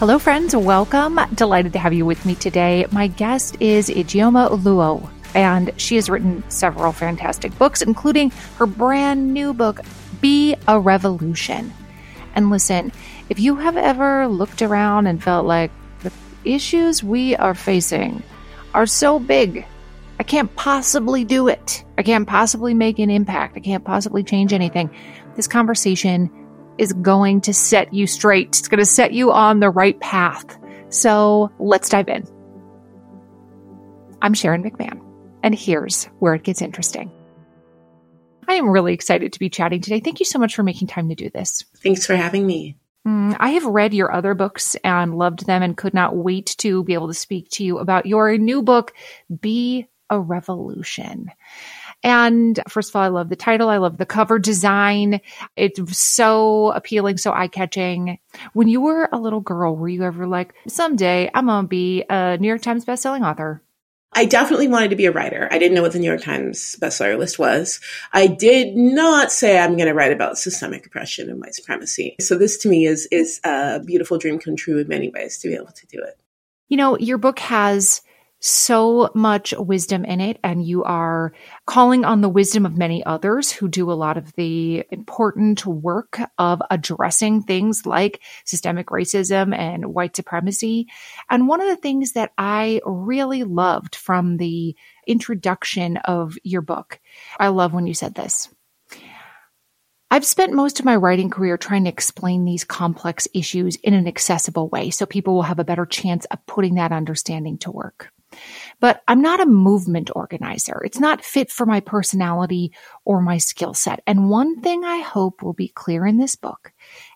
Hello, friends. Welcome. Delighted to have you with me today. My guest is Ijeoma Oluo, and she has written several fantastic books, including her brand new book, Be a Revolution. And listen, if you have ever looked around and felt like the issues we are facing are so big, I can't possibly do it. I can't possibly make an impact. I can't possibly change anything. This conversation is going to set you straight. It's going to set you on the right path. So let's dive in. I'm Sharon McMahon, and here's where it gets interesting. I am really excited to be chatting today. Thank you so much for making time to do this. Thanks for having me. Mm, I have read your other books and loved them and could not wait to be able to speak to you about your new book, Be a Revolution. And first of all, I love the title. I love the cover design. It's so appealing, so eye catching. When you were a little girl, were you ever like, someday I'm going to be a New York Times bestselling author? I definitely wanted to be a writer. I didn't know what the New York Times bestseller list was. I did not say I'm going to write about systemic oppression and white supremacy. So this to me is is a beautiful dream come true in many ways to be able to do it. You know, your book has so much wisdom in it, and you are calling on the wisdom of many others who do a lot of the important work of addressing things like systemic racism and white supremacy. And one of the things that I really loved from the introduction of your book, I love when you said this. I've spent most of my writing career trying to explain these complex issues in an accessible way so people will have a better chance of putting that understanding to work. But I'm not a movement organizer. It's not fit for my personality or my skill set. And one thing I hope will be clear in this book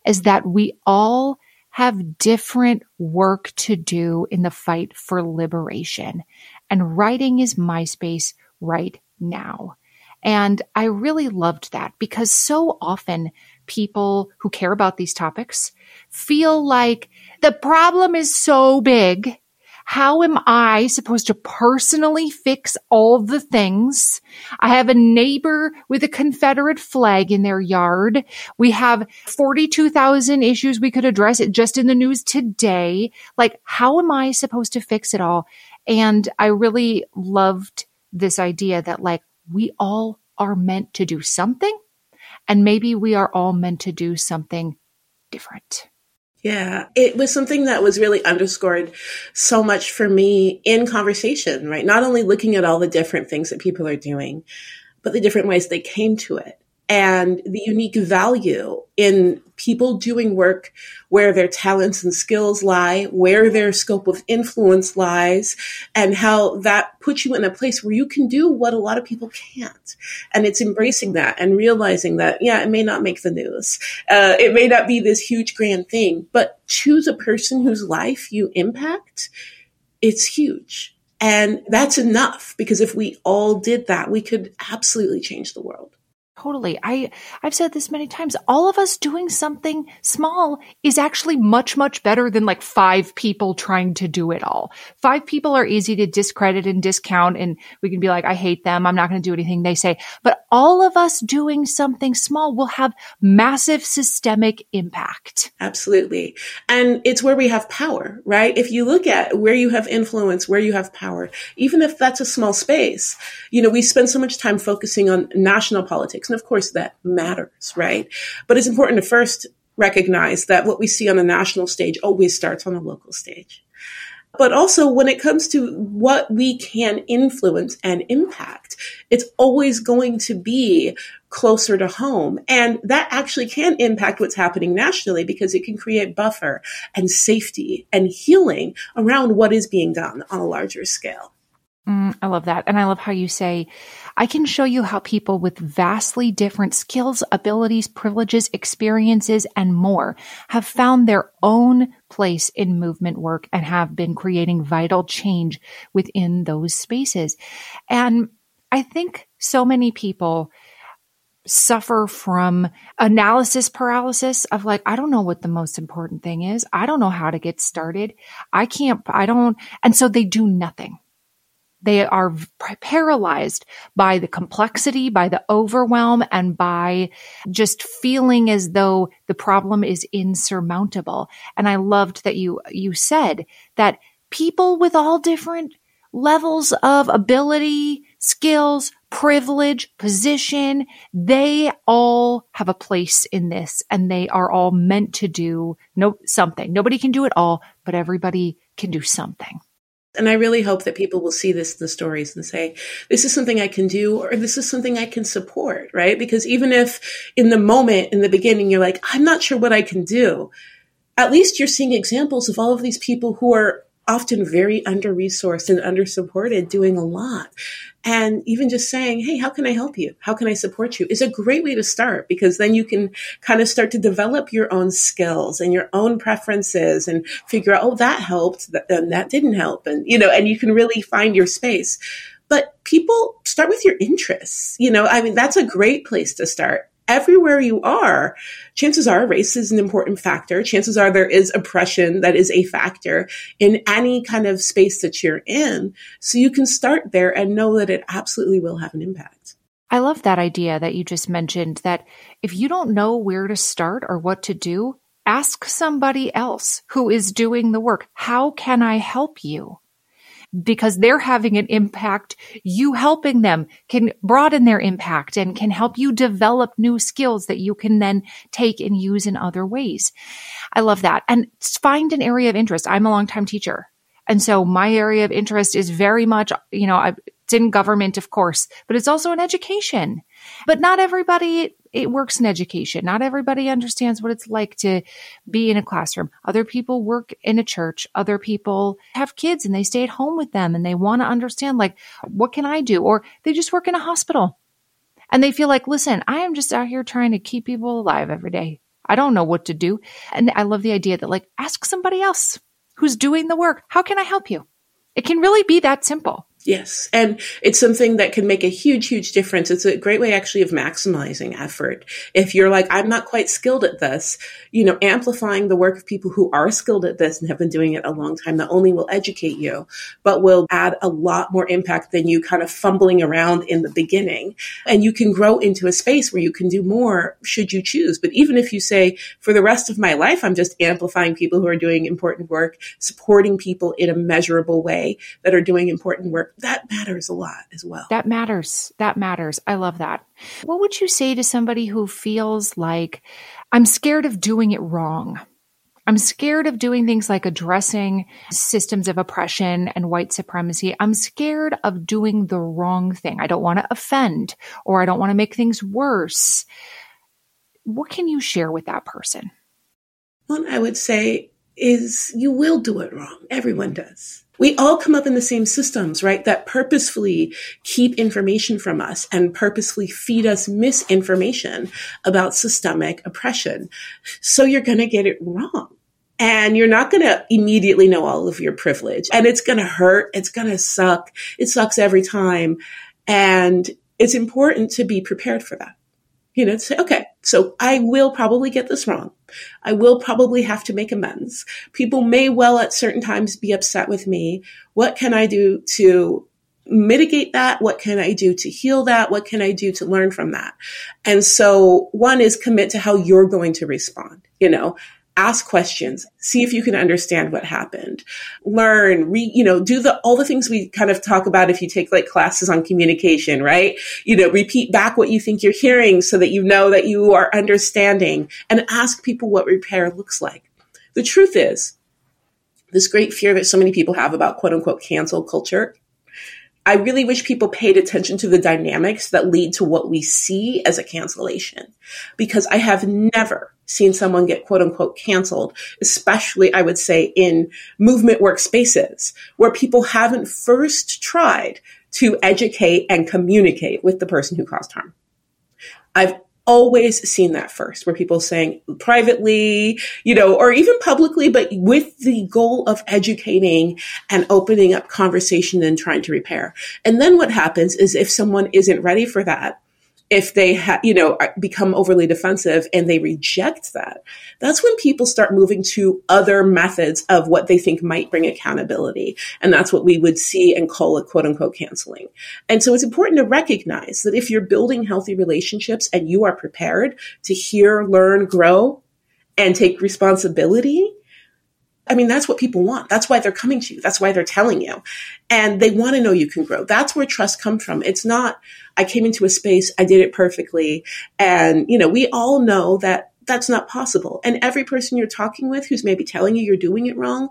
is that we all have different work to do in the fight for liberation. And writing is my space right now. And I really loved that because so often people who care about these topics feel like the problem is so big how am I supposed to personally fix all the things? I have a neighbor with a Confederate flag in their yard. We have 42,000 issues we could address it just in the news today. Like, how am I supposed to fix it all? And I really loved this idea that like we all are meant to do something and maybe we are all meant to do something different. Yeah, it was something that was really underscored so much for me in conversation, right? Not only looking at all the different things that people are doing, but the different ways they came to it and the unique value in people doing work where their talents and skills lie, where their scope of influence lies, and how that puts you in a place where you can do what a lot of people can't. And it's embracing that and realizing that, yeah, it may not make the news. Uh, it may not be this huge grand thing, but choose a person whose life you impact. It's huge. And that's enough because if we all did that, we could absolutely change the world. Totally. I, I've said this many times. All of us doing something small is actually much, much better than like five people trying to do it all. Five people are easy to discredit and discount and we can be like, I hate them. I'm not going to do anything they say. But all of us doing something small will have massive systemic impact. Absolutely. And it's where we have power, right? If you look at where you have influence, where you have power, even if that's a small space, you know, we spend so much time focusing on national politics. And of course that matters, right? But it's important to first recognize that what we see on the national stage always starts on the local stage. But also when it comes to what we can influence and impact, it's always going to be closer to home. And that actually can impact what's happening nationally because it can create buffer and safety and healing around what is being done on a larger scale. Mm, I love that. And I love how you say, I can show you how people with vastly different skills, abilities, privileges, experiences, and more have found their own place in movement work and have been creating vital change within those spaces. And I think so many people suffer from analysis paralysis of like, I don't know what the most important thing is. I don't know how to get started. I can't, I don't, and so they do nothing they are paralyzed by the complexity, by the overwhelm, and by just feeling as though the problem is insurmountable. And I loved that you, you said that people with all different levels of ability, skills, privilege, position, they all have a place in this and they are all meant to do no, something. Nobody can do it all, but everybody can do something. And I really hope that people will see this in the stories and say, this is something I can do or this is something I can support, right? Because even if in the moment, in the beginning, you're like, I'm not sure what I can do, at least you're seeing examples of all of these people who are often very under resourced and under supported doing a lot. And even just saying, Hey, how can I help you? How can I support you is a great way to start because then you can kind of start to develop your own skills and your own preferences and figure out, Oh, that helped and that didn't help. And, you know, and you can really find your space. But people start with your interests. You know, I mean, that's a great place to start everywhere you are, chances are race is an important factor. Chances are there is oppression that is a factor in any kind of space that you're in. So you can start there and know that it absolutely will have an impact. I love that idea that you just mentioned that if you don't know where to start or what to do, ask somebody else who is doing the work. How can I help you? Because they're having an impact. You helping them can broaden their impact and can help you develop new skills that you can then take and use in other ways. I love that. And find an area of interest. I'm a longtime teacher. And so my area of interest is very much, you know, it's in government, of course, but it's also in education. But not everybody it works in education. Not everybody understands what it's like to be in a classroom. Other people work in a church. Other people have kids and they stay at home with them and they want to understand like, what can I do? Or they just work in a hospital and they feel like, listen, I am just out here trying to keep people alive every day. I don't know what to do. And I love the idea that like, ask somebody else who's doing the work. How can I help you? It can really be that simple. Yes. And it's something that can make a huge, huge difference. It's a great way actually of maximizing effort. If you're like, I'm not quite skilled at this, you know, amplifying the work of people who are skilled at this and have been doing it a long time, not only will educate you, but will add a lot more impact than you kind of fumbling around in the beginning. And you can grow into a space where you can do more should you choose. But even if you say, for the rest of my life, I'm just amplifying people who are doing important work, supporting people in a measurable way that are doing important work that matters a lot as well. That matters. That matters. I love that. What would you say to somebody who feels like I'm scared of doing it wrong? I'm scared of doing things like addressing systems of oppression and white supremacy. I'm scared of doing the wrong thing. I don't want to offend or I don't want to make things worse. What can you share with that person? One I would say is you will do it wrong. Everyone does. We all come up in the same systems, right? That purposefully keep information from us and purposefully feed us misinformation about systemic oppression. So you're going to get it wrong. And you're not going to immediately know all of your privilege. And it's going to hurt. It's going to suck. It sucks every time. And it's important to be prepared for that. You know, to say, okay, so I will probably get this wrong. I will probably have to make amends. People may well at certain times be upset with me. What can I do to mitigate that? What can I do to heal that? What can I do to learn from that? And so one is commit to how you're going to respond. You know, ask questions, see if you can understand what happened, learn, you know, do the, all the things we kind of talk about if you take like classes on communication, right? You know, repeat back what you think you're hearing so that you know that you are understanding and ask people what repair looks like. The truth is, this great fear that so many people have about quote unquote cancel culture I really wish people paid attention to the dynamics that lead to what we see as a cancellation because I have never seen someone get quote unquote canceled, especially I would say in movement workspaces where people haven't first tried to educate and communicate with the person who caused harm. I've always seen that first, where people saying privately, you know, or even publicly, but with the goal of educating and opening up conversation and trying to repair. And then what happens is if someone isn't ready for that, if they ha- you know become overly defensive and they reject that that's when people start moving to other methods of what they think might bring accountability. And that's what we would see and call a quote unquote canceling. And so it's important to recognize that if you're building healthy relationships and you are prepared to hear learn grow and take responsibility I mean, that's what people want. That's why they're coming to you. That's why they're telling you. And they want to know you can grow. That's where trust comes from. It's not, I came into a space, I did it perfectly. And, you know, we all know that that's not possible. And every person you're talking with who's maybe telling you you're doing it wrong,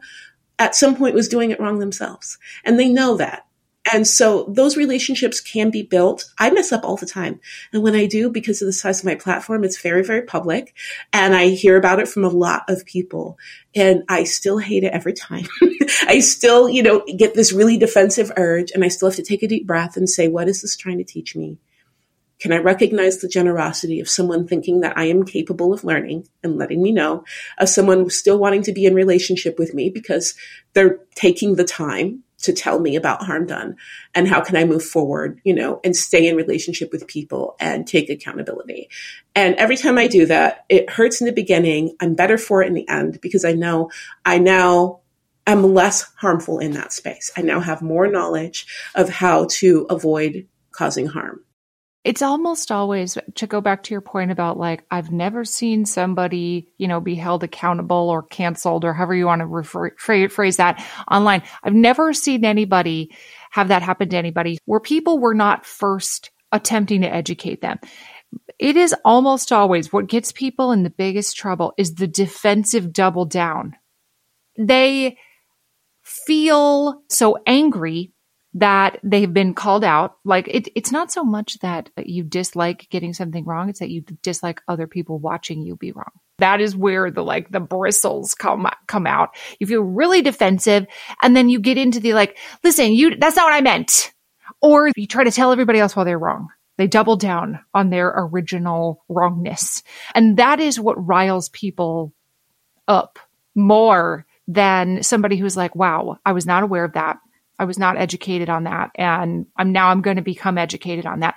at some point was doing it wrong themselves. And they know that. And so those relationships can be built. I mess up all the time. And when I do, because of the size of my platform, it's very, very public. And I hear about it from a lot of people. And I still hate it every time. I still, you know, get this really defensive urge and I still have to take a deep breath and say, what is this trying to teach me? Can I recognize the generosity of someone thinking that I am capable of learning and letting me know, of someone still wanting to be in relationship with me because they're taking the time to tell me about harm done and how can I move forward, you know, and stay in relationship with people and take accountability. And every time I do that, it hurts in the beginning. I'm better for it in the end because I know I now am less harmful in that space. I now have more knowledge of how to avoid causing harm. It's almost always to go back to your point about like, I've never seen somebody, you know, be held accountable or canceled or however you want to refer, phrase that online. I've never seen anybody have that happen to anybody where people were not first attempting to educate them. It is almost always what gets people in the biggest trouble is the defensive double down. They feel so angry that they've been called out. Like it, it's not so much that you dislike getting something wrong; it's that you dislike other people watching you be wrong. That is where the like the bristles come come out. You feel really defensive, and then you get into the like, listen, you that's not what I meant, or you try to tell everybody else while they're wrong. They double down on their original wrongness, and that is what riles people up more than somebody who's like, "Wow, I was not aware of that." I was not educated on that. And I'm now I'm going to become educated on that.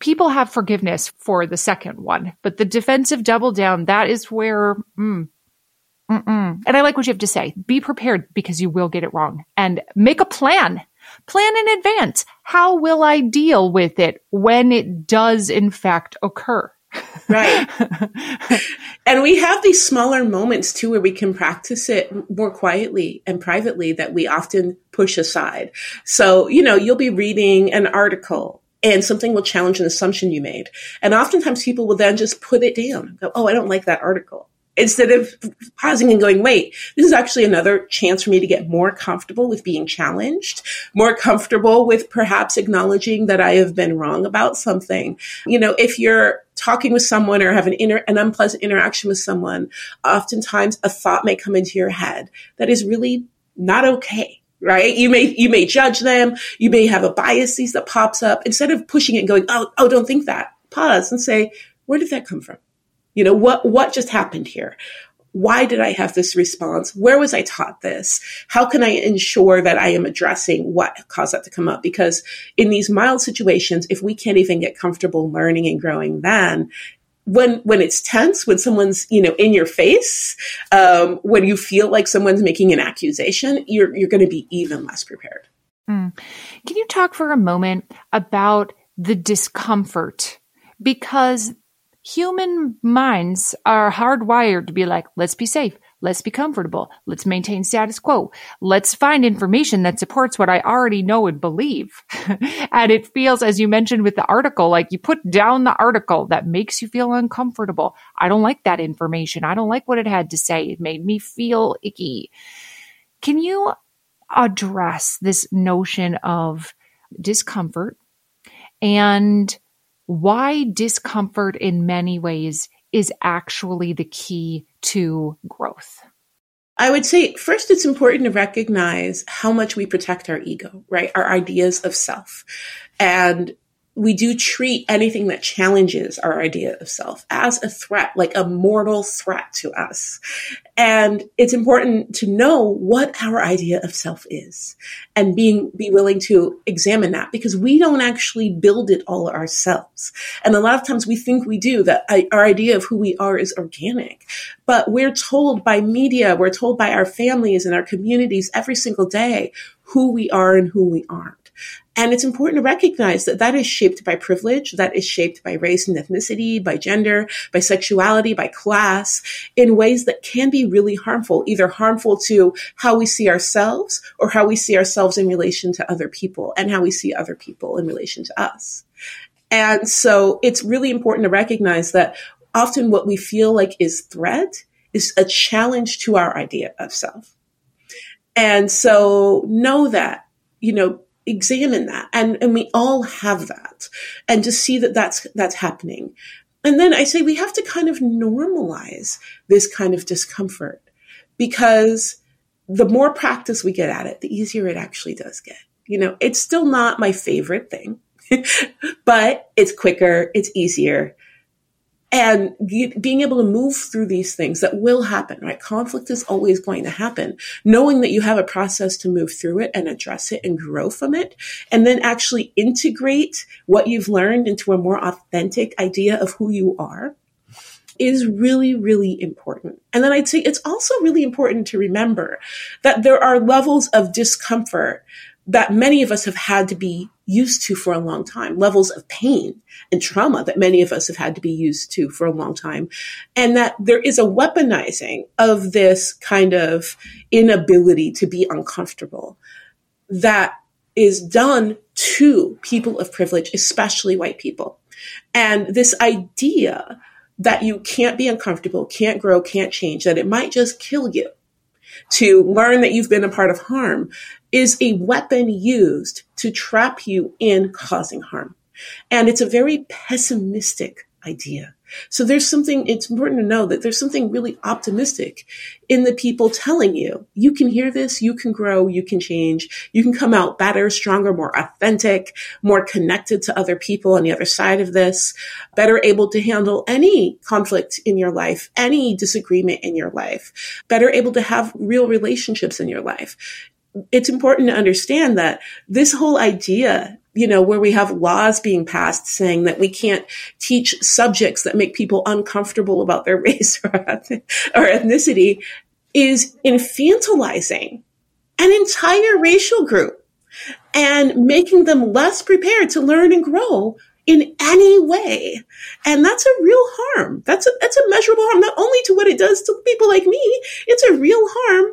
People have forgiveness for the second one, but the defensive double down, that is where, mm. And I like what you have to say. Be prepared because you will get it wrong and make a plan. Plan in advance. How will I deal with it when it does in fact occur? Right. and we have these smaller moments too where we can practice it more quietly and privately that we often push aside. So, you know, you'll be reading an article and something will challenge an assumption you made. And oftentimes people will then just put it down. Go, oh, I don't like that article instead of pausing and going, wait, this is actually another chance for me to get more comfortable with being challenged, more comfortable with perhaps acknowledging that I have been wrong about something. You know, if you're talking with someone or have an inter- an unpleasant interaction with someone, oftentimes a thought may come into your head that is really not okay right? You may, you may judge them. You may have a biases that pops up instead of pushing it and going, Oh, oh, don't think that. Pause and say, where did that come from? You know, what, what just happened here? why did I have this response? Where was I taught this? How can I ensure that I am addressing what caused that to come up? Because in these mild situations, if we can't even get comfortable learning and growing then, when when it's tense, when someone's you know in your face, um, when you feel like someone's making an accusation, you're you're going to be even less prepared. Mm. Can you talk for a moment about the discomfort? Because human minds are hardwired to be like, let's be safe. Let's be comfortable. Let's maintain status quo. Let's find information that supports what I already know and believe. and it feels, as you mentioned with the article, like you put down the article that makes you feel uncomfortable. I don't like that information. I don't like what it had to say. It made me feel icky. Can you address this notion of discomfort and why discomfort in many ways is actually the key to growth? I would say first, it's important to recognize how much we protect our ego, right? Our ideas of self. And we do treat anything that challenges our idea of self as a threat, like a mortal threat to us. And it's important to know what our idea of self is and being, be willing to examine that because we don't actually build it all ourselves. And a lot of times we think we do that our idea of who we are is organic, but we're told by media, we're told by our families and our communities every single day who we are and who we aren't. And it's important to recognize that that is shaped by privilege, that is shaped by race and ethnicity, by gender, by sexuality, by class, in ways that can be really harmful, either harmful to how we see ourselves or how we see ourselves in relation to other people and how we see other people in relation to us. And so it's really important to recognize that often what we feel like is threat is a challenge to our idea of self. And so know that, you know, examine that. And and we all have that and to see that that's that's happening. And then i say we have to kind of normalize this kind of discomfort because the more practice we get at it the easier it actually does get. You know it's still not my favorite thing but it's quicker it's easier and being able to move through these things that will happen, right? Conflict is always going to happen. Knowing that you have a process to move through it and address it and grow from it, and then actually integrate what you've learned into a more authentic idea of who you are is really, really important. And then I'd say it's also really important to remember that there are levels of discomfort that many of us have had to be used to for a long time, levels of pain and trauma that many of us have had to be used to for a long time. And that there is a weaponizing of this kind of inability to be uncomfortable that is done to people of privilege, especially white people. And this idea that you can't be uncomfortable, can't grow, can't change, that it might just kill you to learn that you've been a part of harm is a weapon used to trap you in causing harm. And it's a very pessimistic idea. So there's something, it's important to know that there's something really optimistic in the people telling you, you can hear this, you can grow, you can change, you can come out better, stronger, more authentic, more connected to other people on the other side of this, better able to handle any conflict in your life, any disagreement in your life, better able to have real relationships in your life it's important to understand that this whole idea, you know, where we have laws being passed saying that we can't teach subjects that make people uncomfortable about their race or, or ethnicity is infantilizing an entire racial group and making them less prepared to learn and grow in any way. And that's a real harm. That's a, that's a measurable harm, not only to what it does to people like me, it's a real harm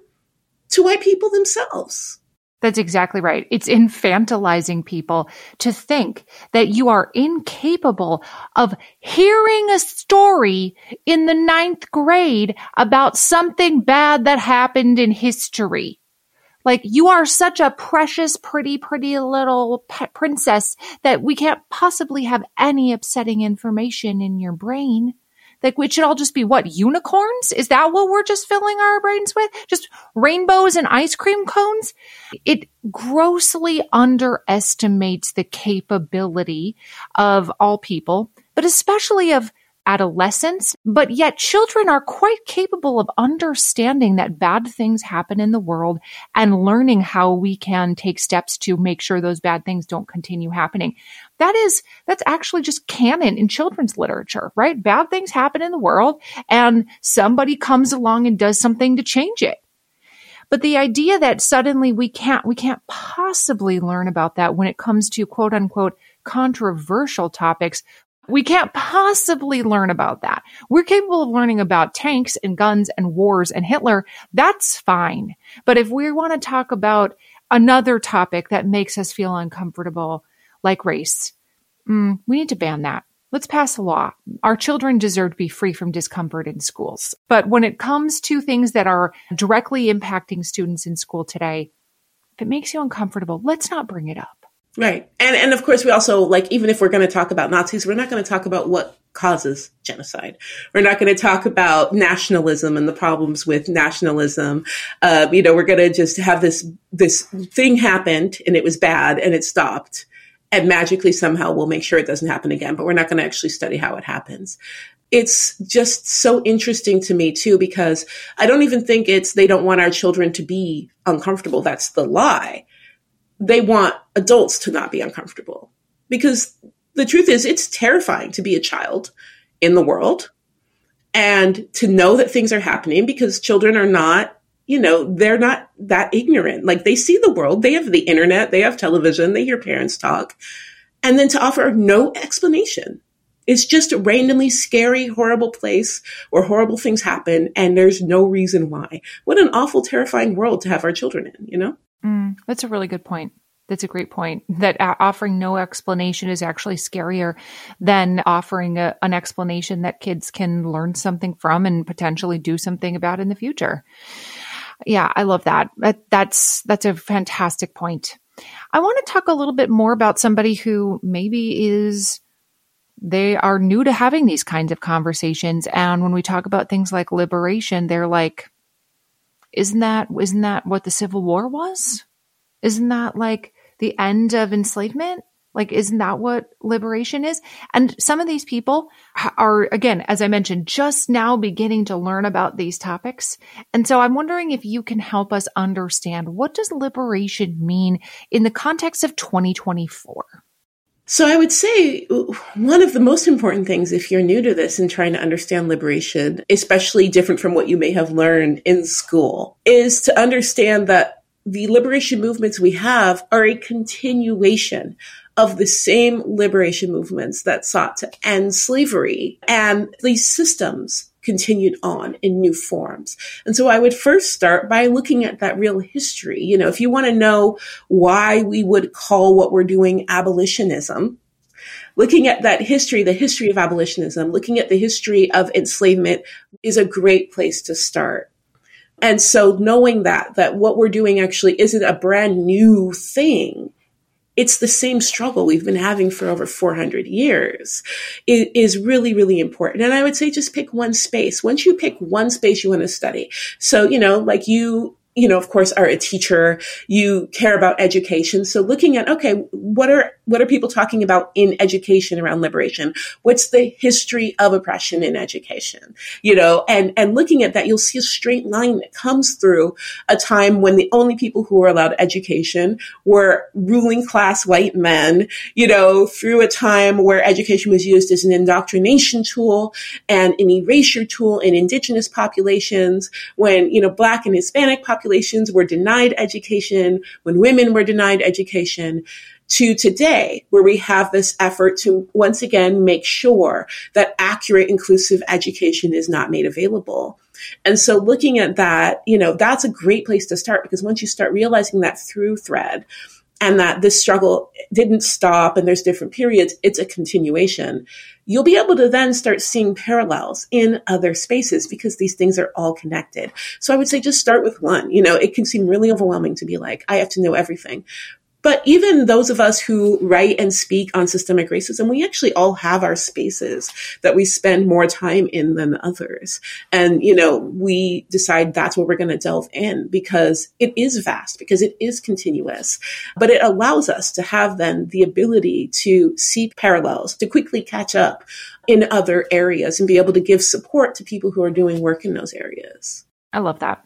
to white people themselves. That's exactly right. It's infantilizing people to think that you are incapable of hearing a story in the ninth grade about something bad that happened in history. Like you are such a precious, pretty, pretty little princess that we can't possibly have any upsetting information in your brain. Like we should all just be what unicorns? Is that what we're just filling our brains with? Just rainbows and ice cream cones? It grossly underestimates the capability of all people, but especially of adolescence, but yet children are quite capable of understanding that bad things happen in the world and learning how we can take steps to make sure those bad things don't continue happening. That is, that's actually just canon in children's literature, right? Bad things happen in the world and somebody comes along and does something to change it. But the idea that suddenly we can't, we can't possibly learn about that when it comes to quote unquote controversial topics. We can't possibly learn about that. We're capable of learning about tanks and guns and wars and Hitler. That's fine. But if we want to talk about another topic that makes us feel uncomfortable, like race, mm, we need to ban that. Let's pass a law. Our children deserve to be free from discomfort in schools. But when it comes to things that are directly impacting students in school today, if it makes you uncomfortable, let's not bring it up. Right. And and of course we also like even if we're going to talk about Nazis, we're not going to talk about what causes genocide. We're not going to talk about nationalism and the problems with nationalism. Uh, you know, we're going to just have this this thing happened and it was bad and it stopped and magically somehow we'll make sure it doesn't happen again, but we're not going to actually study how it happens. It's just so interesting to me too, because I don't even think it's they don't want our children to be uncomfortable. That's the lie. They want adults to not be uncomfortable because the truth is it's terrifying to be a child in the world and to know that things are happening because children are not you know, they're not that ignorant. Like they see the world, they have the internet, they have television, they hear parents talk. And then to offer no explanation. It's just a randomly scary, horrible place where horrible things happen and there's no reason why. What an awful, terrifying world to have our children in, you know? Mm, that's a really good point. That's a great point. That offering no explanation is actually scarier than offering a, an explanation that kids can learn something from and potentially do something about in the future. Yeah, I love that. that that's that's a fantastic point. I want to talk a little bit more about somebody who maybe is they are new to having these kinds of conversations and when we talk about things like liberation they're like isn't that isn't that what the civil war was isn't that like the end of enslavement like, isn't that what liberation is? And some of these people are, again, as I mentioned, just now beginning to learn about these topics. And so I'm wondering if you can help us understand what does liberation mean in the context of 2024? So I would say one of the most important things if you're new to this and trying to understand liberation, especially different from what you may have learned in school, is to understand that the liberation movements we have are a continuation of the same liberation movements that sought to end slavery. And these systems continued on in new forms. And so I would first start by looking at that real history. You know, if you want to know why we would call what we're doing abolitionism, looking at that history, the history of abolitionism, looking at the history of enslavement is a great place to start. And so knowing that, that what we're doing actually isn't a brand new thing it's the same struggle we've been having for over 400 years it is really, really important. And I would say just pick one space. Once you pick one space you want to study. So, you know, like you you know, of course, are a teacher, you care about education. So looking at, okay, what are, what are people talking about in education around liberation? What's the history of oppression in education? You know, and, and looking at that, you'll see a straight line that comes through a time when the only people who were allowed education were ruling class white men, you know, through a time where education was used as an indoctrination tool and an erasure tool in indigenous populations, when, you know, black and Hispanic populations were denied education, when women were denied education, to today, where we have this effort to once again make sure that accurate, inclusive education is not made available. And so looking at that, you know, that's a great place to start because once you start realizing that through thread, and that this struggle didn't stop and there's different periods, it's a continuation. You'll be able to then start seeing parallels in other spaces because these things are all connected. So I would say just start with one. You know, it can seem really overwhelming to be like, I have to know everything. But even those of us who write and speak on systemic racism, we actually all have our spaces that we spend more time in than others. And, you know, we decide that's where we're going to delve in because it is vast, because it is continuous, but it allows us to have then the ability to see parallels, to quickly catch up in other areas and be able to give support to people who are doing work in those areas. I love that.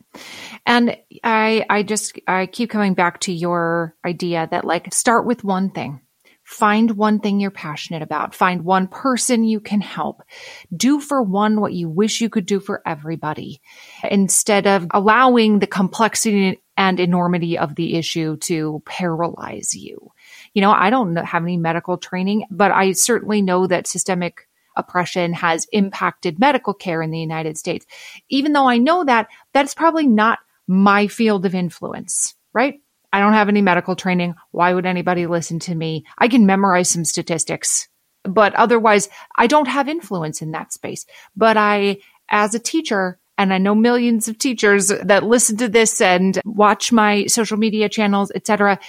And I I just I keep coming back to your idea that like start with one thing. Find one thing you're passionate about. Find one person you can help. Do for one what you wish you could do for everybody instead of allowing the complexity and enormity of the issue to paralyze you. You know, I don't have any medical training, but I certainly know that systemic oppression has impacted medical care in the United States. Even though I know that, that's probably not my field of influence, right? I don't have any medical training. Why would anybody listen to me? I can memorize some statistics, but otherwise I don't have influence in that space. But I, as a teacher, and I know millions of teachers that listen to this and watch my social media channels, etc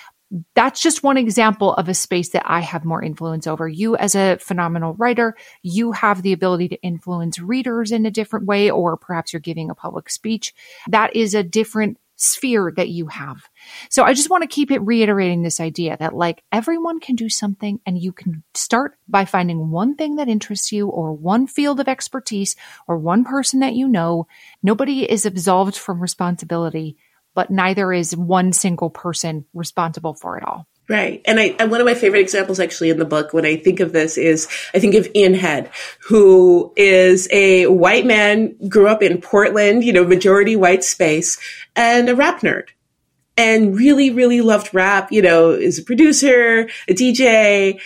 that's just one example of a space that I have more influence over. You, as a phenomenal writer, you have the ability to influence readers in a different way, or perhaps you're giving a public speech. That is a different sphere that you have. So I just want to keep it reiterating this idea that like everyone can do something and you can start by finding one thing that interests you or one field of expertise or one person that you know. Nobody is absolved from responsibility but neither is one single person responsible for it all. Right. And I, and one of my favorite examples actually in the book when I think of this is I think of Ian Head, who is a white man, grew up in Portland, you know, majority white space and a rap nerd and really, really loved rap, you know, is a producer, a DJ,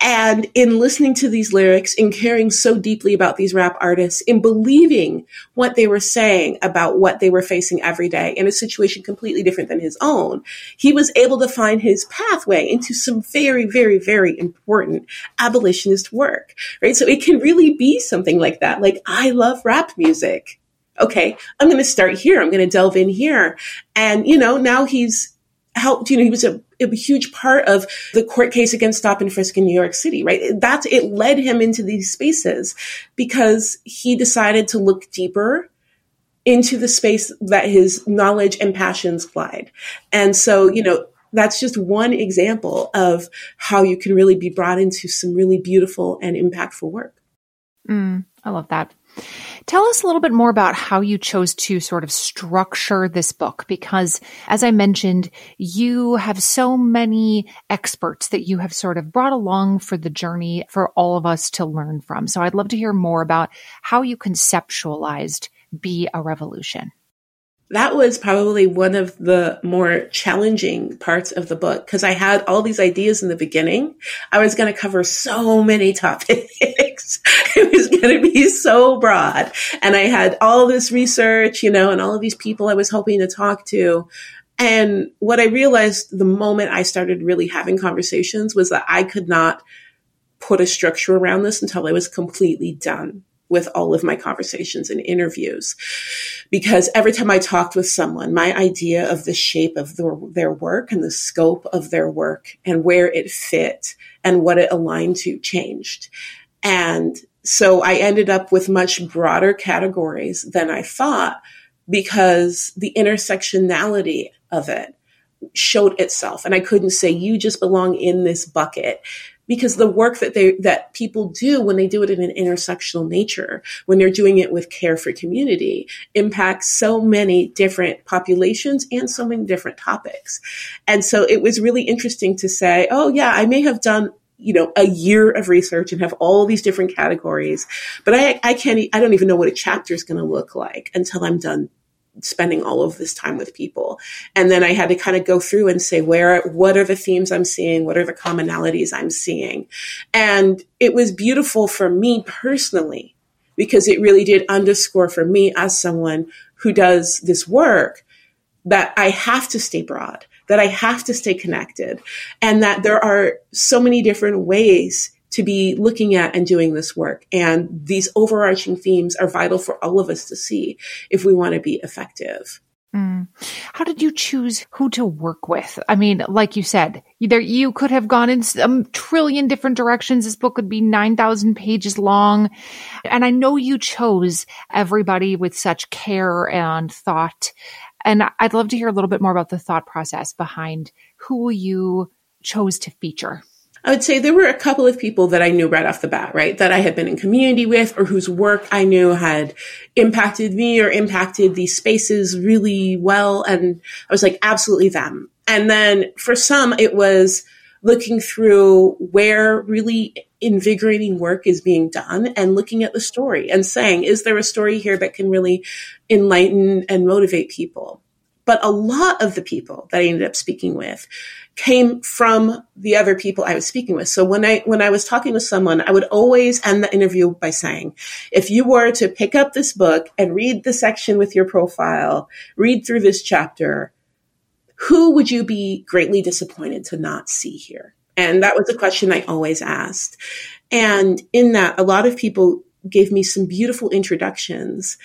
and in listening to these lyrics, in caring so deeply about these rap artists, in believing what they were saying about what they were facing every day in a situation completely different than his own, he was able to find his pathway into some very, very, very important abolitionist work, right? So it can really be something like that. Like, I love rap music. Okay, I'm going to start here. I'm going to delve in here. And, you know, now he's helped, you know, he was a, a, huge part of the court case against stop and frisk in New York City, right? That's, it led him into these spaces because he decided to look deeper into the space that his knowledge and passions lied. And so, you know, that's just one example of how you can really be brought into some really beautiful and impactful work. Mm, I love that. Tell us a little bit more about how you chose to sort of structure this book, because as I mentioned, you have so many experts that you have sort of brought along for the journey for all of us to learn from. So I'd love to hear more about how you conceptualized Be a Revolution that was probably one of the more challenging parts of the book because I had all these ideas in the beginning. I was going to cover so many topics. it was going to be so broad. And I had all this research, you know, and all of these people I was hoping to talk to. And what I realized the moment I started really having conversations was that I could not put a structure around this until I was completely done with all of my conversations and interviews. Because every time I talked with someone, my idea of the shape of the, their work and the scope of their work and where it fit and what it aligned to changed. And so I ended up with much broader categories than I thought because the intersectionality of it showed itself. And I couldn't say, you just belong in this bucket because the work that they that people do when they do it in an intersectional nature when they're doing it with care for community impacts so many different populations and so many different topics and so it was really interesting to say oh yeah i may have done you know a year of research and have all these different categories but i i can't i don't even know what a chapter is going to look like until i'm done spending all of this time with people. And then I had to kind of go through and say, where, what are the themes I'm seeing? What are the commonalities I'm seeing? And it was beautiful for me personally because it really did underscore for me as someone who does this work that I have to stay broad, that I have to stay connected and that there are so many different ways to be looking at and doing this work. And these overarching themes are vital for all of us to see if we want to be effective. Mm. How did you choose who to work with? I mean, like you said, you could have gone in a trillion different directions. This book would be 9,000 pages long. And I know you chose everybody with such care and thought. And I'd love to hear a little bit more about the thought process behind who you chose to feature. I would say there were a couple of people that I knew right off the bat, right? That I had been in community with or whose work I knew had impacted me or impacted these spaces really well. And I was like, absolutely them. And then for some, it was looking through where really invigorating work is being done and looking at the story and saying, is there a story here that can really enlighten and motivate people? But a lot of the people that I ended up speaking with came from the other people I was speaking with. So when I, when I was talking with someone, I would always end the interview by saying, if you were to pick up this book and read the section with your profile, read through this chapter, who would you be greatly disappointed to not see here? And that was a question I always asked. And in that, a lot of people gave me some beautiful introductions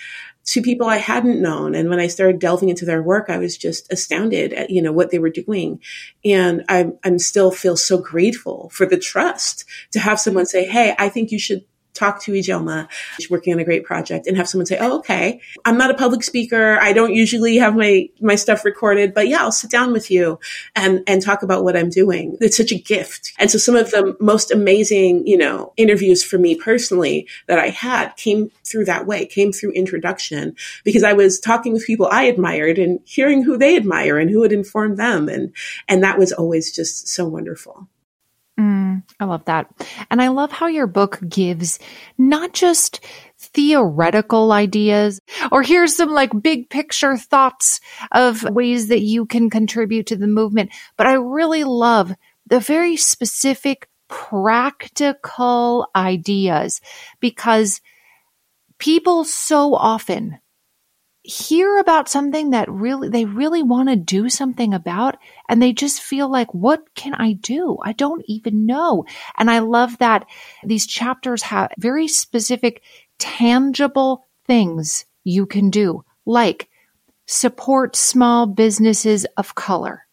to people I hadn't known. And when I started delving into their work, I was just astounded at, you know, what they were doing. And I'm, I'm still feel so grateful for the trust to have someone say, Hey, I think you should talk to Ijeoma. She's working on a great project and have someone say, Oh, okay. I'm not a public speaker. I don't usually have my, my stuff recorded, but yeah, I'll sit down with you and, and talk about what I'm doing. It's such a gift. And so some of the most amazing, you know, interviews for me personally that I had came through that way, came through introduction because I was talking with people I admired and hearing who they admire and who had informed them. And, and that was always just so wonderful. Mm, I love that. And I love how your book gives not just theoretical ideas or here's some like big picture thoughts of ways that you can contribute to the movement, but I really love the very specific practical ideas because people so often hear about something that really they really want to do something about and they just feel like what can I do? I don't even know. And I love that these chapters have very specific tangible things you can do like support small businesses of color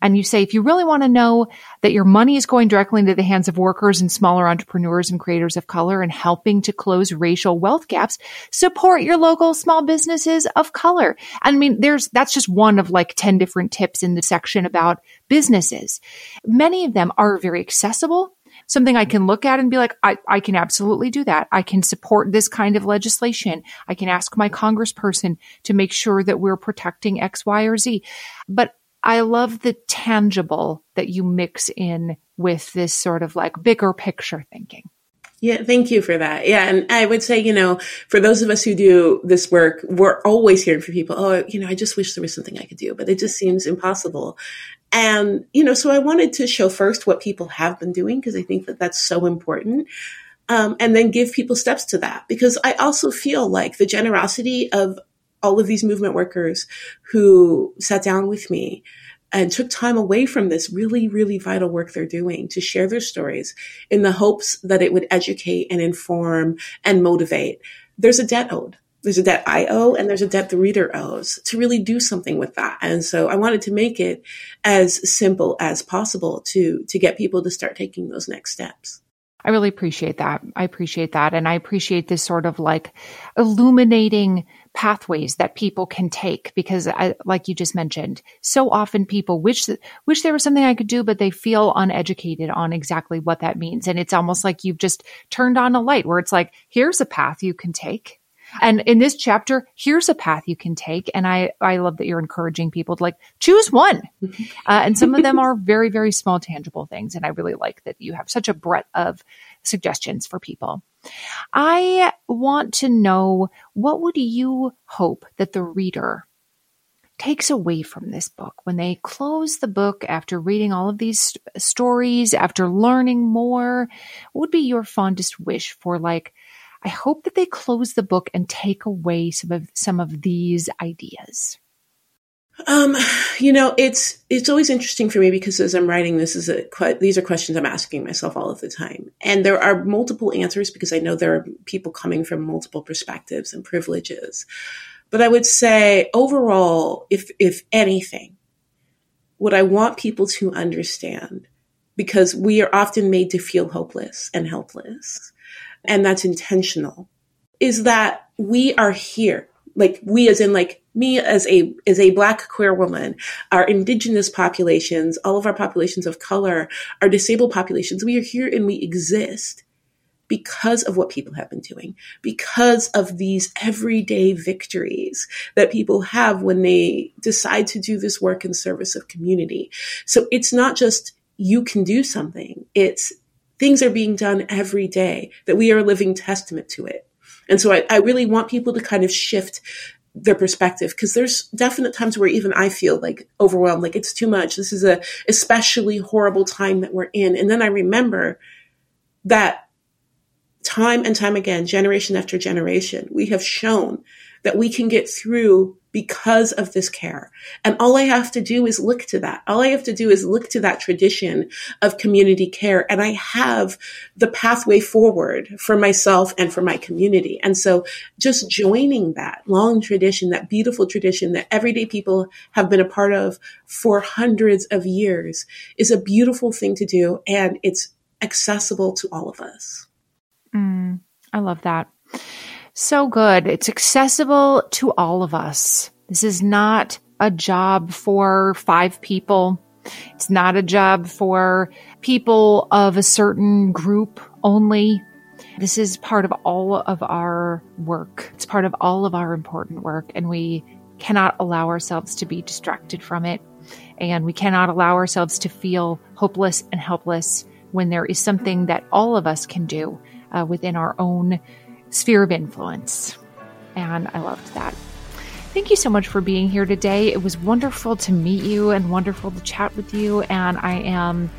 and you say, if you really want to know that your money is going directly into the hands of workers and smaller entrepreneurs and creators of color and helping to close racial wealth gaps, support your local small businesses of color. I mean, there's, that's just one of like 10 different tips in the section about businesses. Many of them are very accessible something I can look at and be like, I, I can absolutely do that. I can support this kind of legislation. I can ask my congressperson to make sure that we're protecting X, Y, or Z. But I love the tangible that you mix in with this sort of like bigger picture thinking. Yeah, thank you for that. Yeah. And I would say, you know, for those of us who do this work, we're always hearing from people, oh, you know, I just wish there was something I could do, but it just seems impossible. And, you know, so I wanted to show first what people have been doing because I think that that's so important. Um, and then give people steps to that because I also feel like the generosity of all of these movement workers who sat down with me and took time away from this really, really vital work they're doing to share their stories in the hopes that it would educate and inform and motivate. There's a debt owed. There's a debt I owe and there's a debt the reader owes to really do something with that. And so I wanted to make it as simple as possible to, to get people to start taking those next steps. I really appreciate that. I appreciate that. And I appreciate this sort of like illuminating pathways that people can take because I, like you just mentioned, so often people wish, wish there was something I could do, but they feel uneducated on exactly what that means. And it's almost like you've just turned on a light where it's like, here's a path you can take. And in this chapter, here's a path you can take. And I, I love that you're encouraging people to like choose one. Uh, and some of them are very, very small, tangible things. And I really like that you have such a breadth of suggestions for people. I want to know what would you hope that the reader takes away from this book when they close the book after reading all of these st- stories, after learning more? What would be your fondest wish for like, I hope that they close the book and take away some of some of these ideas. Um, you know, it's it's always interesting for me because as I'm writing this is a these are questions I'm asking myself all of the time, and there are multiple answers because I know there are people coming from multiple perspectives and privileges. But I would say overall, if, if anything, what I want people to understand, because we are often made to feel hopeless and helpless, and that's intentional, is that we are here. Like we as in like me as a as a black queer woman, our indigenous populations, all of our populations of color, our disabled populations, we are here and we exist because of what people have been doing, because of these everyday victories that people have when they decide to do this work in service of community. So it's not just you can do something. It's things are being done every day that we are a living testament to it. And so I, I really want people to kind of shift their perspective because there's definite times where even I feel like overwhelmed, like it's too much. This is a especially horrible time that we're in. And then I remember that time and time again, generation after generation, we have shown that we can get through because of this care. And all I have to do is look to that. All I have to do is look to that tradition of community care. And I have the pathway forward for myself and for my community. And so just joining that long tradition, that beautiful tradition that everyday people have been a part of for hundreds of years is a beautiful thing to do. And it's accessible to all of us. Mm, I love that. So good. It's accessible to all of us. This is not a job for five people. It's not a job for people of a certain group only. This is part of all of our work. It's part of all of our important work, and we cannot allow ourselves to be distracted from it. And we cannot allow ourselves to feel hopeless and helpless when there is something that all of us can do uh, within our own sphere of influence. And I loved that. Thank you so much for being here today. It was wonderful to meet you and wonderful to chat with you. And I am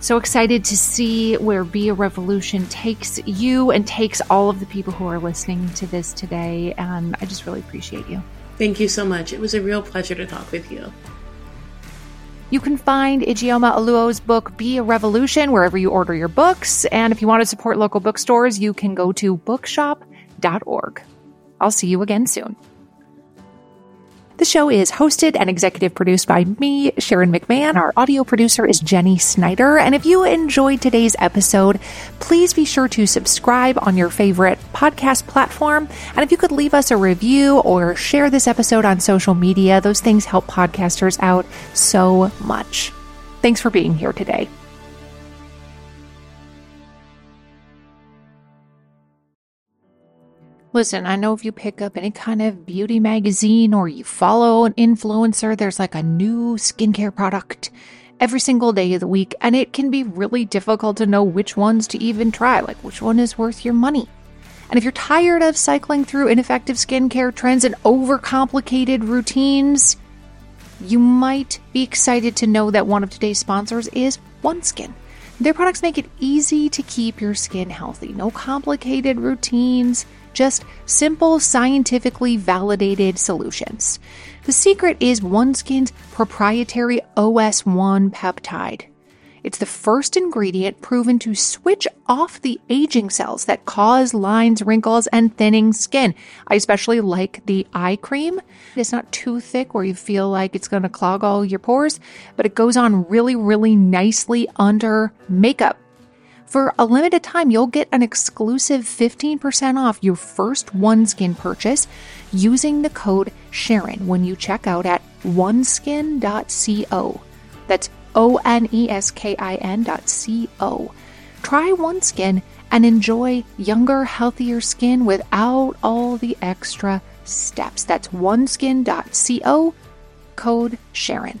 so excited to see where Be a Revolution takes you and takes all of the people who are listening to this today. And I just really appreciate you. Thank you so much. It was a real pleasure to talk with you. You can find Ijeoma Oluo's book, Be a Revolution, wherever you order your books. And if you want to support local bookstores, you can go to bookshop.org. I'll see you again soon. The show is hosted and executive produced by me, Sharon McMahon. Our audio producer is Jenny Snyder. And if you enjoyed today's episode, please be sure to subscribe on your favorite podcast platform. And if you could leave us a review or share this episode on social media, those things help podcasters out so much. Thanks for being here today. Listen, I know if you pick up any kind of beauty magazine or you follow an influencer, there's like a new skincare product every single day of the week, and it can be really difficult to know which ones to even try, like which one is worth your money. And if you're tired of cycling through ineffective skincare trends and overcomplicated routines, you might be excited to know that one of today's sponsors is OneSkin. Their products make it easy to keep your skin healthy. No complicated routines just simple, scientifically validated solutions. The secret is OneSkin's proprietary OS1 peptide. It's the first ingredient proven to switch off the aging cells that cause lines, wrinkles, and thinning skin. I especially like the eye cream. It's not too thick where you feel like it's going to clog all your pores, but it goes on really, really nicely under makeup. For a limited time, you'll get an exclusive 15% off your first OneSkin purchase using the code Sharon when you check out at oneskin.co. That's O N E S K I N.co. Try OneSkin and enjoy younger, healthier skin without all the extra steps. That's oneskin.co, code Sharon.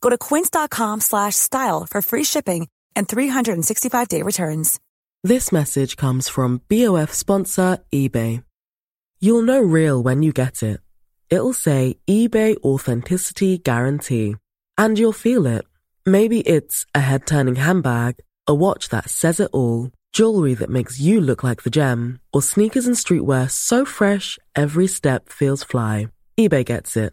Go to quince.com slash style for free shipping and 365-day returns. This message comes from BOF sponsor eBay. You'll know real when you get it. It'll say eBay Authenticity Guarantee. And you'll feel it. Maybe it's a head-turning handbag, a watch that says it all, jewelry that makes you look like the gem, or sneakers and streetwear so fresh every step feels fly. eBay gets it.